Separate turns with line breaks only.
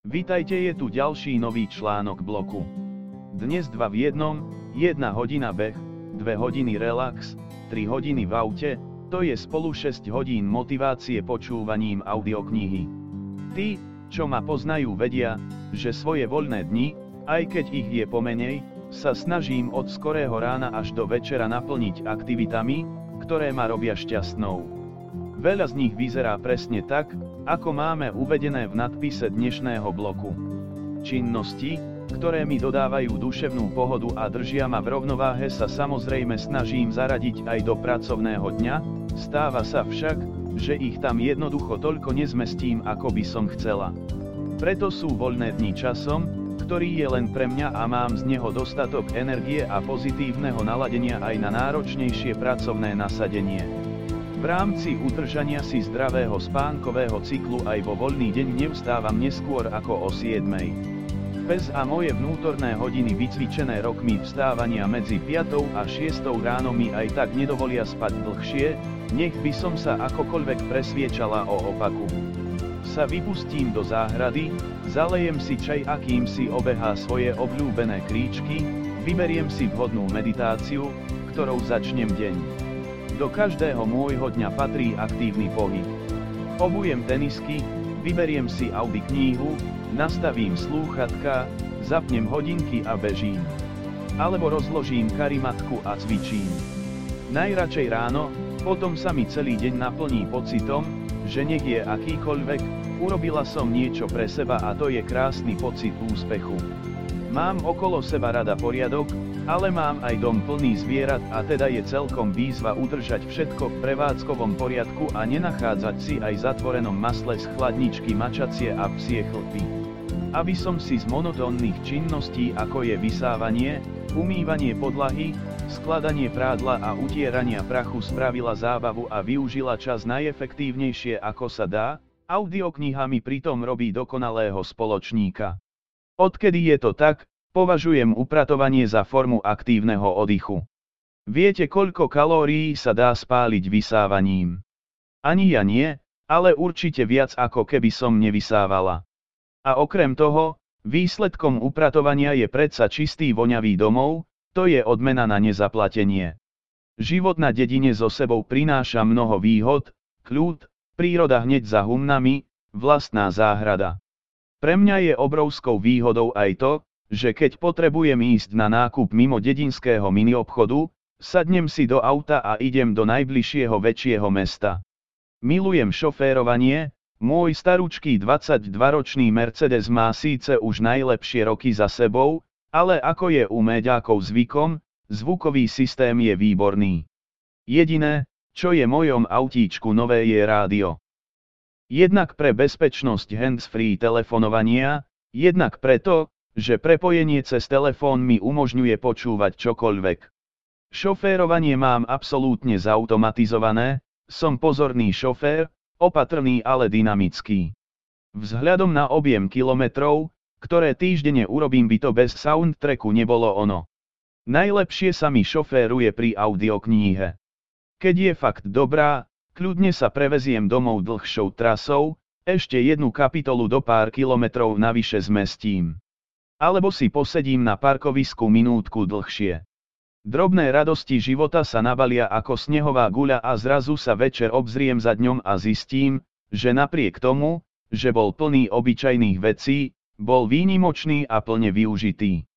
Vítajte je tu ďalší nový článok bloku. Dnes dva v jednom, 1 hodina beh, 2 hodiny relax, 3 hodiny v aute, to je spolu 6 hodín motivácie počúvaním audioknihy. Tí, čo ma poznajú vedia, že svoje voľné dni, aj keď ich je pomenej, sa snažím od skorého rána až do večera naplniť aktivitami, ktoré ma robia šťastnou. Veľa z nich vyzerá presne tak, ako máme uvedené v nadpise dnešného bloku. Činnosti, ktoré mi dodávajú duševnú pohodu a držia ma v rovnováhe sa samozrejme snažím zaradiť aj do pracovného dňa, stáva sa však, že ich tam jednoducho toľko nezmestím ako by som chcela. Preto sú voľné dni časom, ktorý je len pre mňa a mám z neho dostatok energie a pozitívneho naladenia aj na náročnejšie pracovné nasadenie. V rámci udržania si zdravého spánkového cyklu aj vo voľný deň nevstávam neskôr ako o 7. Pes a moje vnútorné hodiny vycvičené rokmi vstávania medzi 5 a 6 ráno mi aj tak nedovolia spať dlhšie, nech by som sa akokoľvek presviečala o opaku. Sa vypustím do záhrady, zalejem si čaj a kým si obehá svoje obľúbené kríčky, vyberiem si vhodnú meditáciu, ktorou začnem deň. Do každého môjho dňa patrí aktívny pohyb. Obujem tenisky, vyberiem si Audi knihu, nastavím slúchatka, zapnem hodinky a bežím. Alebo rozložím karimatku a cvičím. Najradšej ráno, potom sa mi celý deň naplní pocitom, že nech je akýkoľvek, urobila som niečo pre seba a to je krásny pocit úspechu. Mám okolo seba rada poriadok, ale mám aj dom plný zvierat a teda je celkom výzva udržať všetko v prevádzkovom poriadku a nenachádzať si aj zatvorenom masle z chladničky mačacie a psie chlpy. Aby som si z monotónnych činností ako je vysávanie, umývanie podlahy, skladanie prádla a utierania prachu spravila zábavu a využila čas najefektívnejšie ako sa dá, audiokniha mi pritom robí dokonalého spoločníka. Odkedy je to tak, Považujem upratovanie za formu aktívneho oddychu. Viete koľko kalórií sa dá spáliť vysávaním? Ani ja nie, ale určite viac ako keby som nevysávala. A okrem toho, výsledkom upratovania je predsa čistý voňavý domov, to je odmena na nezaplatenie. Život na dedine so sebou prináša mnoho výhod, kľud, príroda hneď za humnami, vlastná záhrada. Pre mňa je obrovskou výhodou aj to, že keď potrebujem ísť na nákup mimo dedinského miniobchodu, sadnem si do auta a idem do najbližšieho väčšieho mesta. Milujem šoférovanie, môj starúčký 22-ročný Mercedes má síce už najlepšie roky za sebou, ale ako je u méďákov zvykom, zvukový systém je výborný. Jediné, čo je mojom autíčku nové je rádio. Jednak pre bezpečnosť hands-free telefonovania, jednak preto, že prepojenie cez telefón mi umožňuje počúvať čokoľvek. Šoférovanie mám absolútne zautomatizované, som pozorný šofér, opatrný ale dynamický. Vzhľadom na objem kilometrov, ktoré týždenne urobím by to bez soundtracku nebolo ono. Najlepšie sa mi šoféruje pri audiokníhe. Keď je fakt dobrá, kľudne sa preveziem domov dlhšou trasou, ešte jednu kapitolu do pár kilometrov navyše zmestím. Alebo si posedím na parkovisku minútku dlhšie. Drobné radosti života sa nabalia ako snehová guľa a zrazu sa večer obzriem za dňom a zistím, že napriek tomu, že bol plný obyčajných vecí, bol výnimočný a plne využitý.